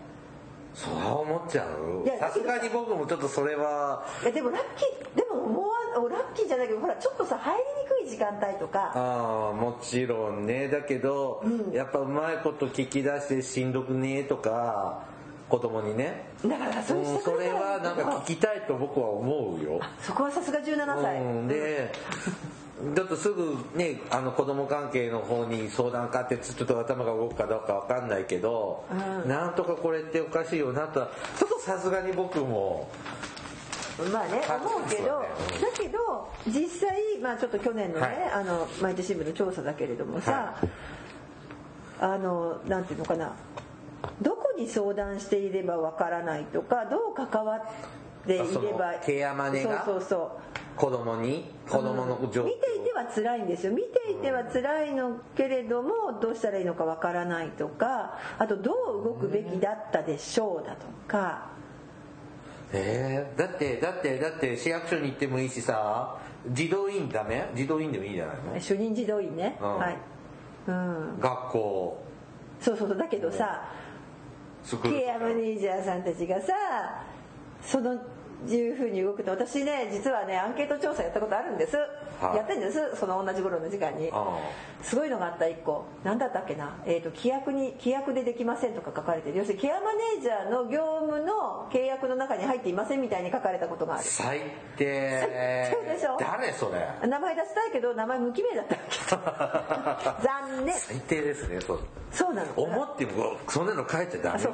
そう思っちゃう。いやさすがに僕もちょっとそれは。いやでもラッキーでも思わラッキーじゃないけどほらちょっとさ入りにくい時間帯とか。ああもちろんね。だけど、やっぱうまいこと聞き出してしんどくねとか子供にね。だからそれうんそれはなんか聞きたいと僕は思うよ。そこはさすが17歳、うん、でちょっとすぐねあの子供関係の方に相談かってちょっと頭が動くかどうかわかんないけど、うん。なんとかこれっておかしいよなとはちょっとさすがに僕もまあね思うけどだけど実際まあちょっと去年のね、はい。あの毎日新聞の調査だけれどもさ、あのなんていうのかなどこに相談していればわからないとかどう関わっていればケアマネがそうそうそう。子供に子供の状況、見ていては辛いんですよ。見ていては辛いのけれどもどうしたらいいのかわからないとかあとどう動くべきだったでしょうだとかえー、だってだってだって市役所に行ってもいいしさ児童院ダメ？児童院でもいいじゃないの？主任児童院ね、うん。はい、うん、学校。そうそう。そうだけどさケアマネージャーさんたちがさそのいうふうに動くと私ね実はねアンケート調査やったことあるんです、はいやってんですその同じ頃の時間に。あすごいのがあった1個。何だったっけな、えー、と規約に規約でできませんとか書かれてる。要するにケアマネージャーの業務の契約の中に入っていませんみたいに書かれたことがある。最低。最低でしょ？誰それ？名前出したいけど名前無記名だった 残念。最低ですねそう。そうなの思ってもそんなの書いちゃダメだよ。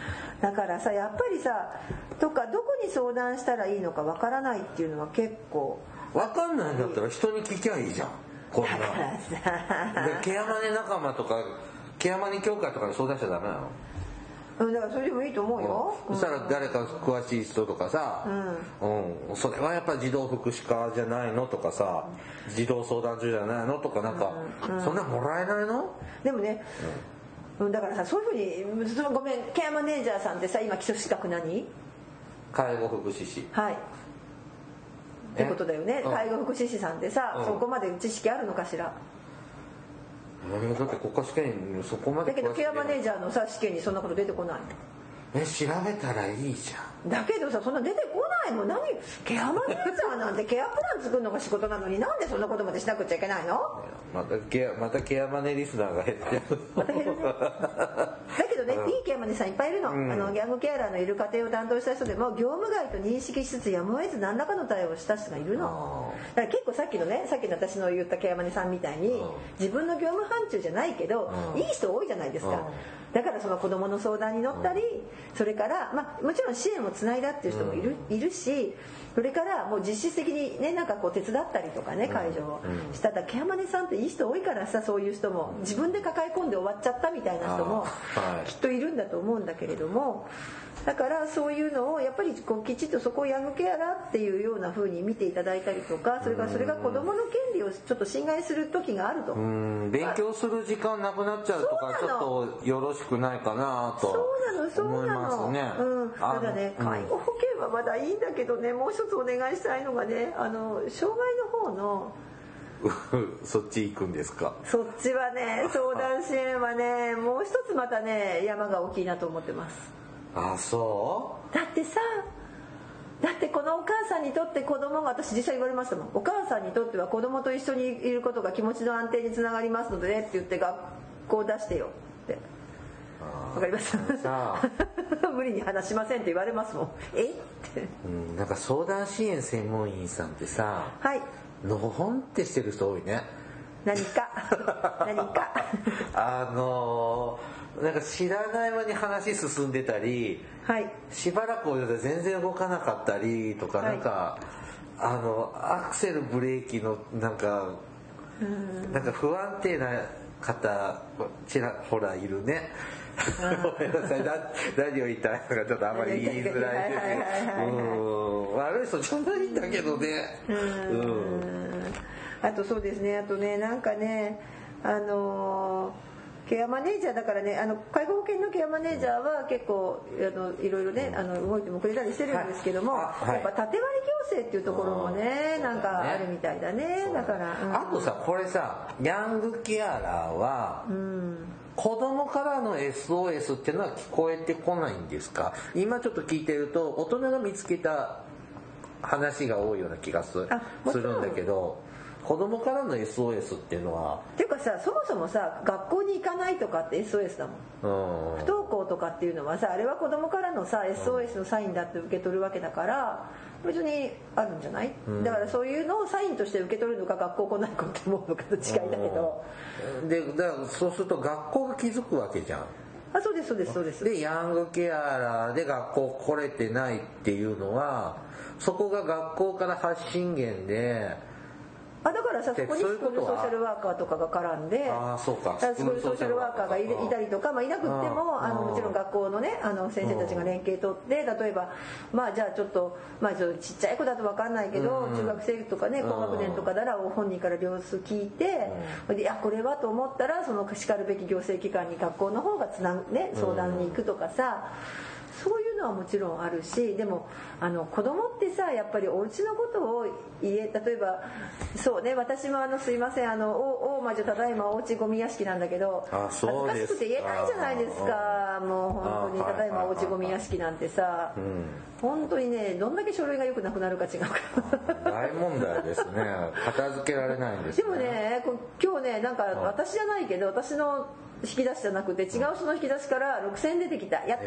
だからさやっぱりさとかどこに相談したらいいのかわからないっていうのは結構。分かんないんだったら人に聞きゃいいじゃんこんなだからさでケアマネ仲間とかケアマネ協会とかに相談しちゃダメなの。うんだからそれでもいいと思うよ、そしたら誰か詳しい人とかさ、うん。それはやっぱ児童福祉課じゃないのとかさ児童相談所じゃないのとかなんか、そんなもらえないの？でもね、うん、だからさそういうふうにごめんケアマネージャーさんってさ今基礎資格何？介護福祉士。はい。ってことだよね。うん。介護福祉士さんってさ、うん。そこまで知識あるのかしら？えーだって国家試験にそこまでだけどケアマネージジャーのさ試験にそんなこと出てこない。え調べたらいいじゃん。だけどさそんな出てこないもん。何？ケアマネージャーなんてケアプラン作るのが仕事なのになんでそんなことまでしなくちゃいけないの？またケアまたケアマネリスナーが減ってるまた減るねだけどね、いいケアマネさんいっぱいいるの,、ん。あのギャングケアラーのいる家庭を担当した人でも業務外と認識しつつやむを得ず何らかの対応をした人がいるの。あだから結構さっきのねさっきの私の言ったケアマネさんみたいに、うん。自分の業務範疇じゃないけど、うん。いい人多いじゃないですか、うん。だからその子供の相談に乗ったり、それから、まあ、もちろん支援をつないだっていう人もいる,、いるしそれからもう実質的にねなんかこう手伝ったりとかね会場を。したらケアマネさんっていい人多いからさそういう人も自分で抱え込んで終わっちゃったみたいな人もきっといるんだと思うんだけれども。だからそういうのをやっぱりこうきちっとそこをヤングケアラーっていうような風に見ていただいたりとかそれからそれが子どもの権利をちょっと侵害する時があると。勉強する時間なくなっちゃうとかちょっとよろしくないかなと思いますね。うん、ただね介護保険はまだいいんだけどねもう一つお願いしたいのがねあの障害の方の そっち行くんですか？そっちはね相談支援はねもう一つまたね山が大きいなと思ってますあそう？だってさだってこのお母さんにとって子供が私実際言われましたもんお母さんにとっては子供と一緒にいることが気持ちの安定につながりますのでねって言って学校出してよって。わかります？無理に話しませんって言われますもん。え？って、うん、なんか相談支援専門員さんってさはい。のほんってしてる人多いね。何か。何か。あのーなんか知らない間に話進んでたり、はい、しばらく置いて全然動かなかったりとか、はい、なんかあのアクセルブレーキのなんかなんか不安定な方ちらほらいるね。ごめんなさい。何を言いたいのかちょっとあんまり言いづらい。ですけど悪い人じゃないんだけどね。うん。あとそうですね。あとねなんかねあのーケアマネージャーだからねあの介護保険のケアマネージャーは結構あのいろいろねあの動いてもくれたりしてるんですけども、はい、やっぱ縦割り行政っていうところもねなんかあるみたいだね。だから、うん、あとさこれさヤングケアラーは、うん。子供からの SOS っていうのは聞こえてこないんですか？今ちょっと聞いてると大人が見つけた話が多いような気がするんだけど子供からの SOS っていうのはっていうかさそもそもさ学校に行かないとかって SOS だもん、不登校とかっていうのはさあれは子供からのさ SOS のサインだって受け取るわけだから別にあるんじゃない、うん、だからそういうのをサインとして受け取るのか学校来ないかって思うのかと違いだけど。でだからそうすると学校が気づくわけじゃん。あそうですそうですそうです。でヤングケアラーで学校来れてないっていうのはそこが学校から発信源であだからさそこにスクールソーシャルワーカーとかが絡んでスクールソーシャルワーカーがいたりとか、まあ、いなくってもあのもちろん学校のねあの先生たちが連携取って例えばまあじゃあちょっと,、まあ、ちょっとちっちゃい子だと分かんないけど中学生とかね高学年とかなら本人から様子聞いてでいやこれはと思ったらそのしかるべき行政機関に学校の方がつな、ね、相談に行くとかさそういうのはもちろんあるしでもあの子供ってさやっぱりお家のことを言え例えばそうね私もあのすいませんあの大魔女ただいまおうちゴミ屋敷なんだけど恥ずかしくて言えないじゃないですか。もう本当にただいまおうちゴミ屋敷なんてさ、うん、本当にねどんだけ書類がよくなくなるか違うか大問題ですね。片付けられないんです、ね、でもね今日ねなんか私じゃないけど私の引き出しじゃなくて違う人の引き出しから6000円出てきた。やっ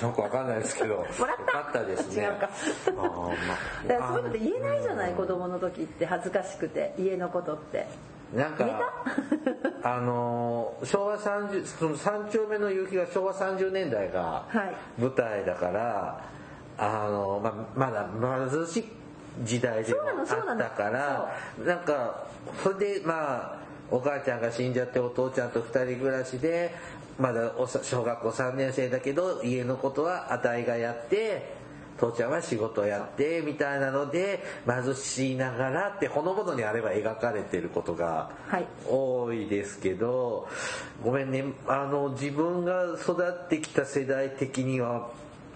たよくわかんないですけど。もらった！ったですね。違うか。あ、まあ、だからそういうのって言えないじゃない子供の時って恥ずかしくて家のことって。なんか あの昭和30その3丁目の夕日が昭和30年代が舞台だから、はい、あのままだ貧しい時代でもあったからなんかそれでまあお母ちゃんが死んじゃってお父ちゃんと2人暮らしでまだ小学校3年生だけど家のことはあたいがやって父ちゃんは仕事やってみたいなので貧しいながらってほのぼのにあれば描かれてることが多いですけど、ごめんね。あの自分が育ってきた世代的には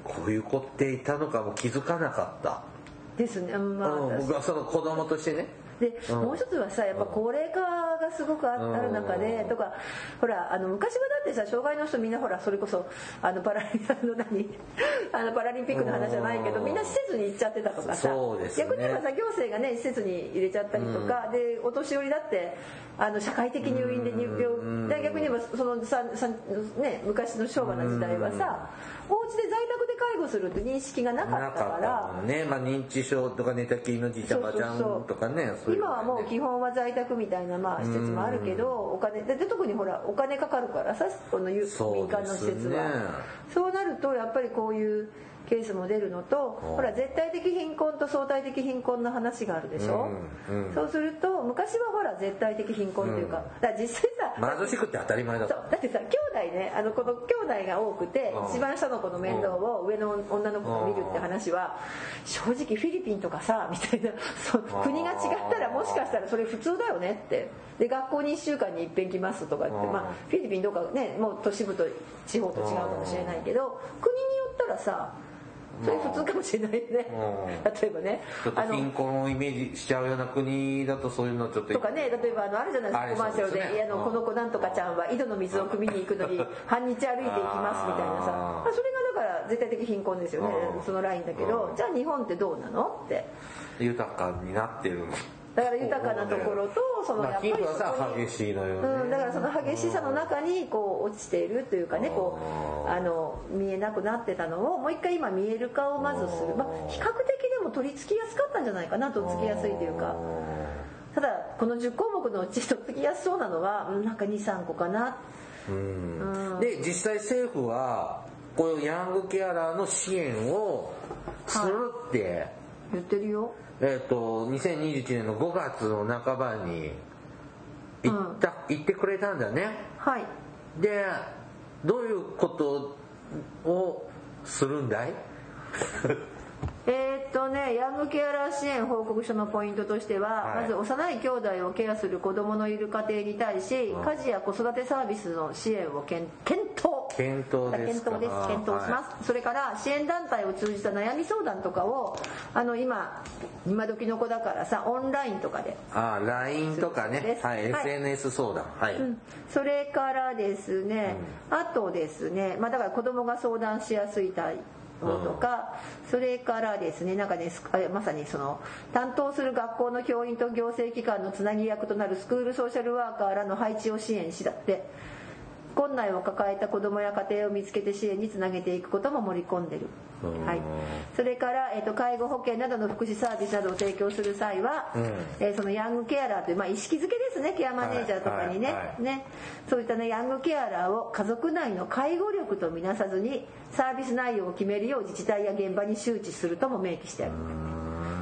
こういう子っていたのかも気づかなかった。ですね、まあ、うん、僕はその子供としてねで、もう一つはさやっぱ高齢化がすごくある中で、とかほらあの昔はだってさ障害の人みんなほらそれこそあのパラリあの何あのパラリンピックの話じゃないけどみんな施設に行っちゃってたとかさ、ね、逆に言えばさ行政がね施設に入れちゃったりとか、でお年寄りだってあの社会的入院で入病で逆に言えばそのささ、ね、昔の昭和な時代はさ、お家で在宅で介護するって認識がなかったから。ね、まあ、認知症とか寝たきりのじいちゃんばちゃんとかね今はもう基本は在宅みたいなまあ施設もあるけどお金で特にほらお金かかるからさこの民間の施設は。そう,、なるとやっぱりこういうケースも出るのとほら絶対的貧困と相対的貧困の話があるでしょ、うんうん。そうすると昔はほら絶対的貧困っていうか、だから実際さ貧しくて当たり前だだってさ兄弟ねあのこの兄弟が多くてうん。一番下の子の面倒を上の女の子が見るって話は正直フィリピンとかさみたいなそう国が違ったらもしかしたらそれ普通だよねって。で学校に1週間に一遍来ますとかってうん。まあフィリピンどうかねもう都市部と地方と違うかもしれないけど国によったらさそれ普通かもしれないよね。うん。例えばね。ちょっとあの貧困をイメージしちゃうような国だとそういうのちょっととかね例えばあのあるじゃないですか。コマーシャルでですね。のこの子なんとかちゃんは井戸の水を汲みに行くのに半日歩いていきますみたいなさ。あー。まあそれがだから絶対的貧困ですよね。うん。そのラインだけどうん。じゃあ日本ってどうなのって。豊かになってるだから豊かなところとそのまあやっぱりそこに激しいのよね、うん、だからその激しさの中にこう落ちているというかねこうあの見えなくなってたのをもう一回今見える化をまずする、まあ、比較的でも取り付きやすかったんじゃないかなとっつきやすいというか。ただこの10項目のうち取っつきやすそうなのはうんなんか23個かな。うん。うん。で実際政府はこういうヤングケアラーの支援をするって、言ってるよ。えっ、と2021年の5月の半ばに言った、言ってくれたんだね。はい。でどういうことをするんだい？えーっとねヤングケアラー支援報告書のポイントとしては、はい。まず幼い兄弟をケアする子どものいる家庭に対し、うん。家事や子育てサービスの支援を検検討。検討ですか？検討です。検討します、それから支援団体を通じた悩み相談とかをあの今今時の子だからさオンラインとかで。ああ LINE とかね。はい、はい。SNS 相談。はい、うん。それからですね、あとですね、まあ、だから子供が相談しやすいとか、それからですねなんかねまさにその担当する学校の教員と行政機関のつなぎ役となるスクールソーシャルワーカーらの配置を支援しだって困難を抱えた子どもや家庭を見つけて支援につなげていくことも盛り込んでる、うん。はい、それから、えっと介護保険などの福祉サービスなどを提供する際は、うん。えーそのヤングケアラーという、まあ、意識づけですね。ケアマネージャーとかにね,、はいはいはい。ね。そういった、ね、ヤングケアラーを家族内の介護力とみなさずにサービス内容を決めるよう自治体や現場に周知するとも明記してある、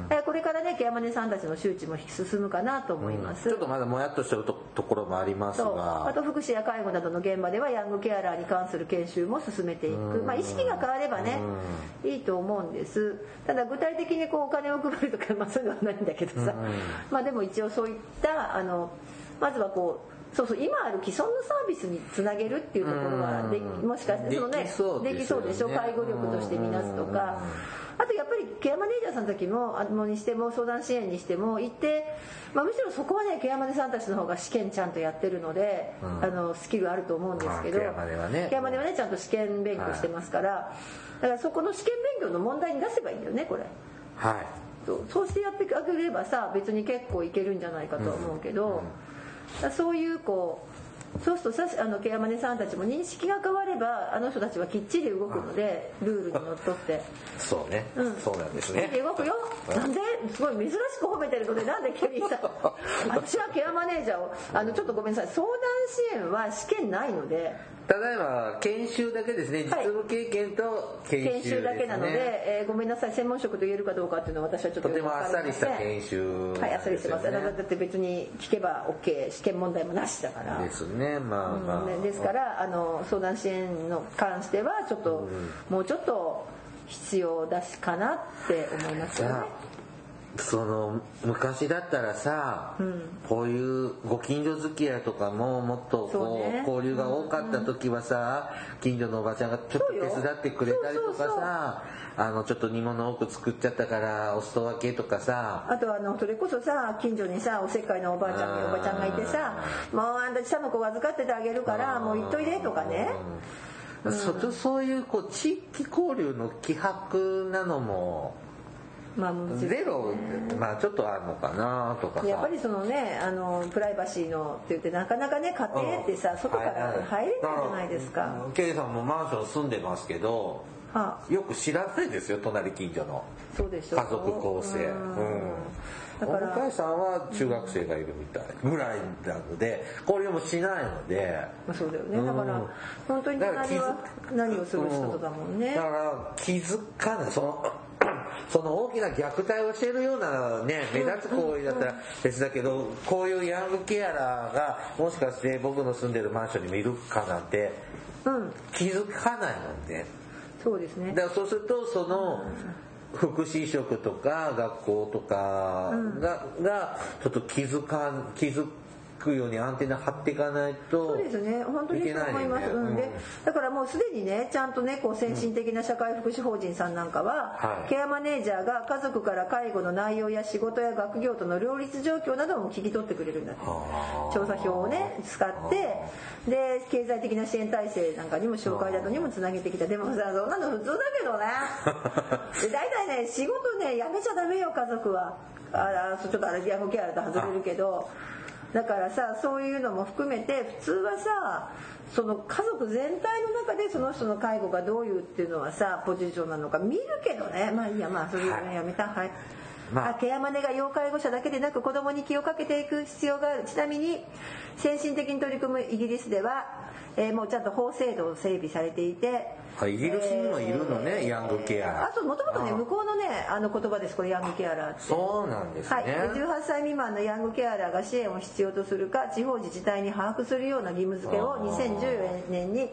えーこれからねケアマネさんたちの周知も進むかなと思います、ちょっとまだもやっとしてるとところもありますそう。あがと福祉や介護などの現場ではヤングケアラーに関する研修も進めていく、まあ、意識が変わればねいいと思うんです。ただ具体的にこうお金を配るとか、まあ、そういうのはないんだけどさ、まあでも一応そういったあのまずはこうそうそう今ある既存のサービスにつなげるっていうところがでもしかしてそのねできそうですよね。できそうでしょ？介護力としてみなすとかあとやっぱりケアマネージャーさんたちもあのにしても相談支援にしても行って、まあ、むしろそこはねケアマネさんたちの方が試験ちゃんとやってるので、うん。あのスキルあると思うんですけど、まあケアマネはね。ケアマネはねちゃんと試験勉強してますから、だからそこの試験勉強の問題に出せばいいんだよねこれ。はい。そう。そうしてやってあげればさ別に結構いけるんじゃないかとは思うけど、だからそういうこうそうするとさあのケアマネさんたちも認識が変わればあの人たちはきっちり動くのでルールにのっとって。そうね、うん。そうなんです見ねて動くよ。なんですごい珍しく褒めてるのでなんで急にさ 私はケアマネージャーをあのちょっとごめんなさい。相談支援は試験ないのでただいま研修だけですね。実はい。務経験と研修研修だけなので、えーごめんなさい。専門職と言えるかどうかっていうのは私はちょっととてもあっさりした研修修はいあっさりしてます、だって別に聞けば OK 試験問題もなしだから。ですね。まあまあ、うんねですからあの相談支援の関してはちょっと、もうちょっと必要だしかなって思いますよねその昔だったらさ、こういうご近所付き合いとかももっとこうね。交流が多かった時はさ、近所のおばちゃんがちょっと手伝ってくれたりとかさあのちょっと煮物多く作っちゃったからお裾分けとかさあとあのそれこそさ近所にさおせっかいのおばあちゃんおばちゃんがいてさ「もうあんた下の子預かっててあげるからもう行っといで」とかね。そそういうこう地域交流の希薄なのもまあゼロまあちょっとあるのかなとかさ。やっぱりそのねあのプライバシーのって言ってなかなかね家庭ってさ、外から入れないじゃないですか、ケイさんもマンション住んでますけどはあ。よく知らないですよ隣近所の。家族構成。ううん。んだから。お向井さんは中学生がいるみたい。ぐらいなので交流もしないので。まあ、そうだよね。だから、うん。本当に隣は何をする人だもん。ね、だから気づかない。そのその大きな虐待をしているようなね目立つ行為だったら別だけどこういうヤングケアラーがもしかして僕の住んでるマンションにもいるかなんてうん。気づかないもんね。そうですね。だからそうするとその福祉職とか学校とかが,、がちょっと気づかん気づくようにアンテナ張っていかないとそうですね。本当にそう思います、うん、でだからもうすでにねちゃんとねこう先進的な社会福祉法人さんなんかは、はい。ケアマネージャーが家族から介護の内容や仕事や学業との両立状況なども聞き取ってくれるんだってはあ調査票をね使ってで経済的な支援体制なんかにも紹介などにもつなげてきた。でもさそんなの普通だけどね。で大体ね仕事ねやめちゃダメよ家族は。ああちょっとあれヤングケアだと外れるけどだからさそういうのも含めて普通はさその家族全体の中でその人の介護がどういうっていうのはさポジションなのか見るけどね。まあいいやまあそれはい。やめた。はい。まあ。あケアマネが要介護者だけでなく子供に気をかけていく必要がある。ちなみに先進的に取り組むイギリスでは、えーもうちゃんと法制度を整備されていてあイギリスにもいるのね、ヤングケアラー。あともともとねあ向こうのねあの言葉ですこれヤングケアラーって。そうなんですはい、ね、18歳未満のヤングケアラーが支援を必要とするか地方自治体に把握するような義務付けをあー。2014年に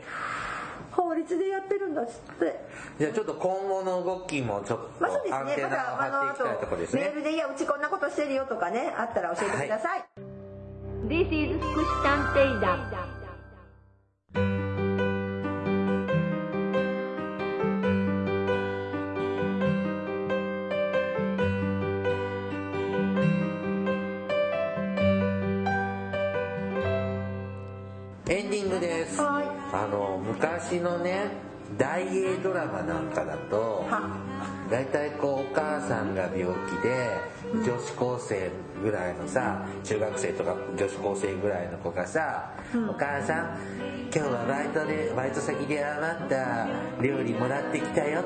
法律でやってるんだっつって。じゃあちょっと今後の動きもちょっまあそうとアンテですね。またあのあナを張っていきたいところですね。とメールで「いやうちこんなことしてるよ」とかねあったら教えてください。This is 福祉探偵団昔のね大英ドラマなんかだとは。大体こうお母さんが病気で女子高生ぐらいのさ中学生とか女子高生ぐらいの子がさ「お母さん今日はバイトでバイト先で余った料理もらってきたよ」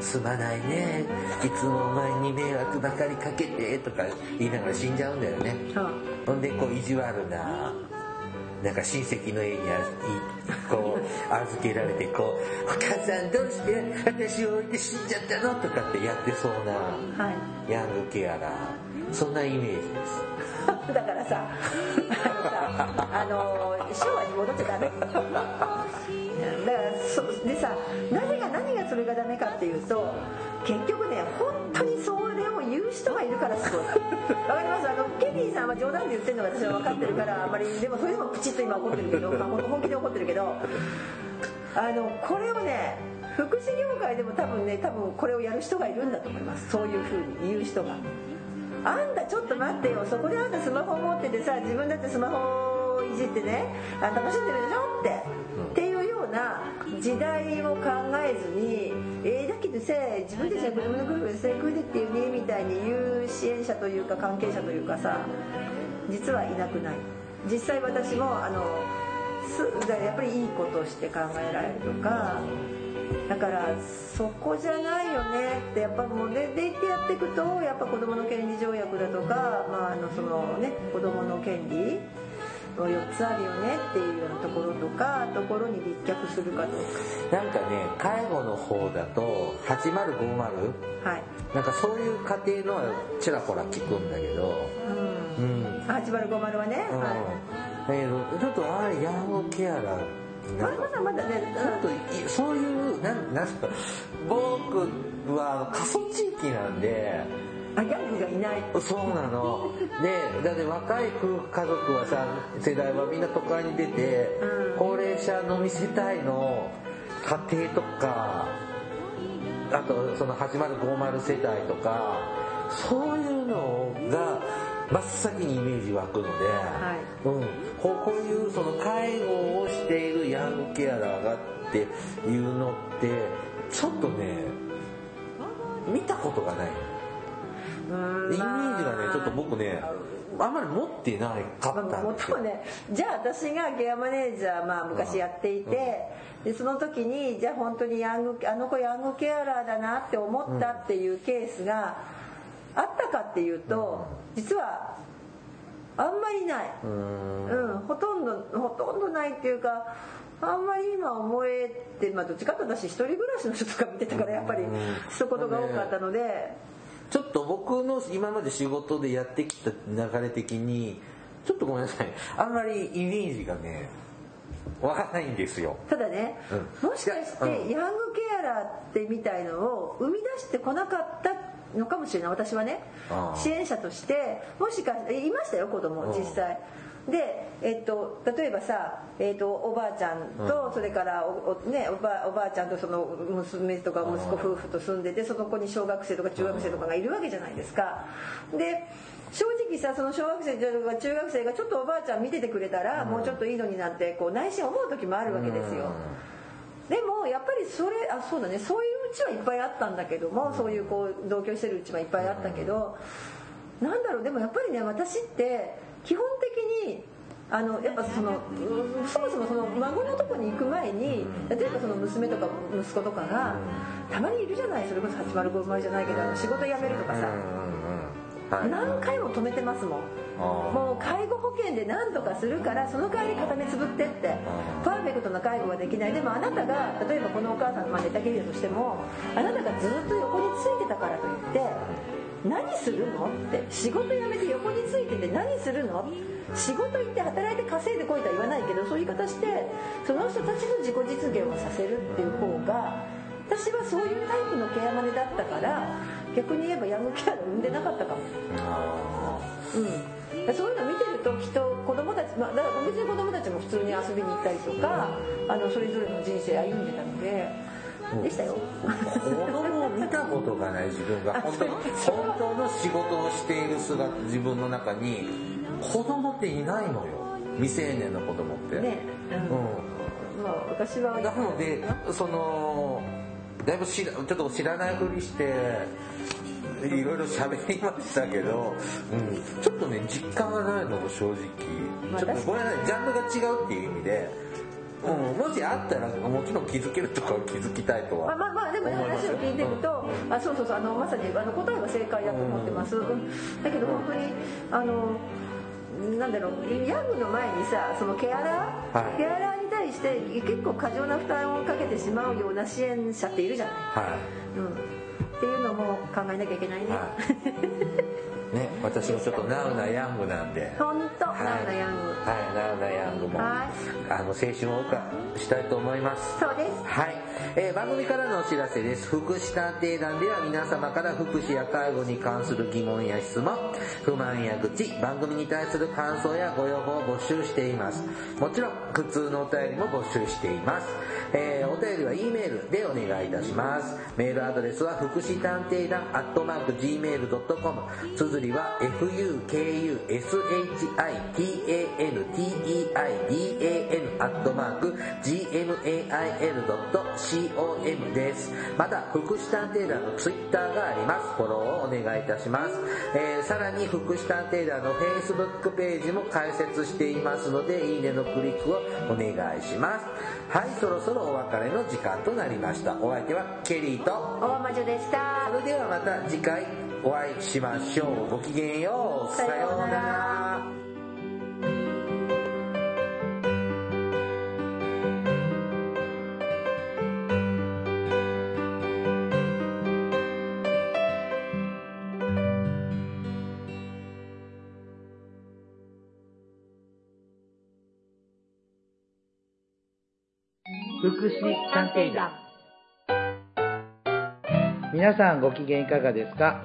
すまないね。いつもお前に迷惑ばかりかけてとか言いながら死んじゃうんだよね。は。ほんでこう意地悪ななんか親戚の家にこう預けられてこう「お母さんどうして私を置いて死んじゃったの?」とかってやってそうなはい。ヤングケアラー。そんなイメージです。だからさあの昭和に戻っちゃダメ。だからそでさなぜが何がそれがダメかっていうと結局ね本当にそれを言う人がいるからすごい。わかります？あのケニーさんは冗談で言ってるのが私は分かってるからあんまりでもそれでもプチッと今怒ってるけど、まあ、本気で怒ってるけどあのこれをね福祉業界でも多分ね多分これをやる人がいるんだと思います。そういうふうに言う人が。あんたちょっと待ってよ。そこであんたスマホ持っててさ自分だってスマホをいじってねあ楽しんでるでしょって、っていうような時代を考えずにえー、だけどさ自分たちは子供の頃から最高だってよねみたいに言う支援者というか関係者というかさ実はいなくない。実際私もあのすやっぱりいいことをして考えられるとかだからそこじゃないよねってやっぱもうででってやっていくとやっぱ子どもの権利条約だとか、まあ、あのそのね子どもの権利の4つあるよねっていうようなところとかところに立脚するかどうなんかね介護の方だと8050かはい。なんかそういう家庭のはちらほら聞くんだけど。うん。うん。8050はね、うん。はい。だけどちょっとああヤングケアラーまだまだねちょっといそういうなんなんすか僕は過疎地域なんであギャングがいない。そうなの。でだって若い家族はさ世代はみんな都会に出て、うん。高齢者飲み世帯の家庭とかあとその8050世帯とかそういうのが真っ先にイメージ湧くので、うん、こういうその介護をしているヤングケアラーがっていうのってちょっとね見たことがないうんイメージがねちょっと僕ねあんまり持ってないかったんですよ。ともねじゃあ私がケアマネージャー、まあ、昔やっていて、でその時にじゃあ本当にヤングあの子ヤングケアラーだなって思ったっていうケースがあったかっていうと実はあんまりない、うーん。うん、ほとんどほとんどないっていうかあんまり今思えて、まあ、どっちかと私一人暮らしの人とか見てたからやっぱりうん。一言が多かったので。ちょっと僕の今まで仕事でやってきた流れ的にちょっとごめんなさい。あんまりイメージがねわからないんですよ。ただね、うん。もしかしてヤングケアラーってみたいのを生み出してこなかったのかもしれない。私はね支援者としてもしかいましたよ子供うん。実際で、えっと、例えばさ、えっと、おばあちゃんと、うん。それからおお,、ね、おばおばあちゃんとその娘とか息子夫婦と住んでてその子に小学生とか中学生とかがいるわけじゃないですか。で正直さその小学生とか中学生がちょっとおばあちゃん見ててくれたら、もうちょっといいのになってこう内心思う時もあるわけですよ、でもやっぱりそれあそうだね。そういううちはいっぱいあったんだけどもそういうこう同居してるうちはいっぱいあったけどなんだろう。でもやっぱりね私って基本的にあのやっぱそのうんそもそもその孫のとこに行く前に例えばその娘とか息子とかがたまにいるじゃないそれこそ805生まれじゃないけど仕事辞めるとかさ何回も止めてますもん。もう介護保険で何とかするからその代わり片目つぶってってパーフェクトな介護はできない。でもあなたが例えばこのお母さん、まあ、寝たきりだとしてもあなたがずっと横についてたからといって何するの？って仕事辞めて横についてて何するの仕事行って働いて稼いでこいとは言わないけどそういう言い方してその人たちの自己実現をさせるっていう方が私はそういうタイプのケアマネだったから逆に言えばヤングケアを産んでなかったかも。あうん、そういうの見てるときっと子供たち、まあ、だから別に子供たちも普通に遊びに行ったりとかあのそれぞれの人生歩んでたのででしたよ。ー子供を見たことがない自分が本当に本当の仕事をしている姿自分の中に子供っていないのよ。未成年の子供って、ね、うん。まあ私はなのでそのだいぶ知らちょっと知らないふりしていろいろ喋りましたけど、うん、ちょっとね実感がないのも正直、まあちょっとこれはねジャンルが違うっていう意味で、うん、もしあったらもちろん気づけるとかは気づきたいとはまあまあまあでも話を聞いてるとあそうそうそうあのまさにあの答えは正解だと思ってます、うん。だけど本当にあのなんだろうヤングの前にさそのケアラー、はい。ケアラーに対して結構過剰な負担をかけてしまうような支援者っているじゃない。はうん、っていうのも考えなきゃいけないね、い、はい、ね私もちょっとナウなヤングなんで。本当、はい。ナウなヤング。はいナウなヤングもはい。あの青春を謳歌したいと思います。そうです。はい、えー番組からのお知らせです。福祉探偵団では皆様から福祉や介護に関する疑問や質問不満や愚痴番組に対する感想やご要望を募集しています。もちろん普通のお便りも募集しています、えーお便りは E メールでお願いいたします。メールアドレスは福祉探偵団アットマーク Gmail.com 綴りは fukushitanteidan アットマーク gmail.com です。また福祉探偵団のツイッターがあります。フォローをお願いいたします、えーさらに福祉探偵団の Facebook ページも開設していますのでいいねのクリックをお願いします。はいそろそろお別れの時間となりました。お相手はケリーと大魔女でした。それではまた次回お会いしましょう。ごきげんよう。さようなら。福祉探偵団。皆さんご機嫌いかがですか？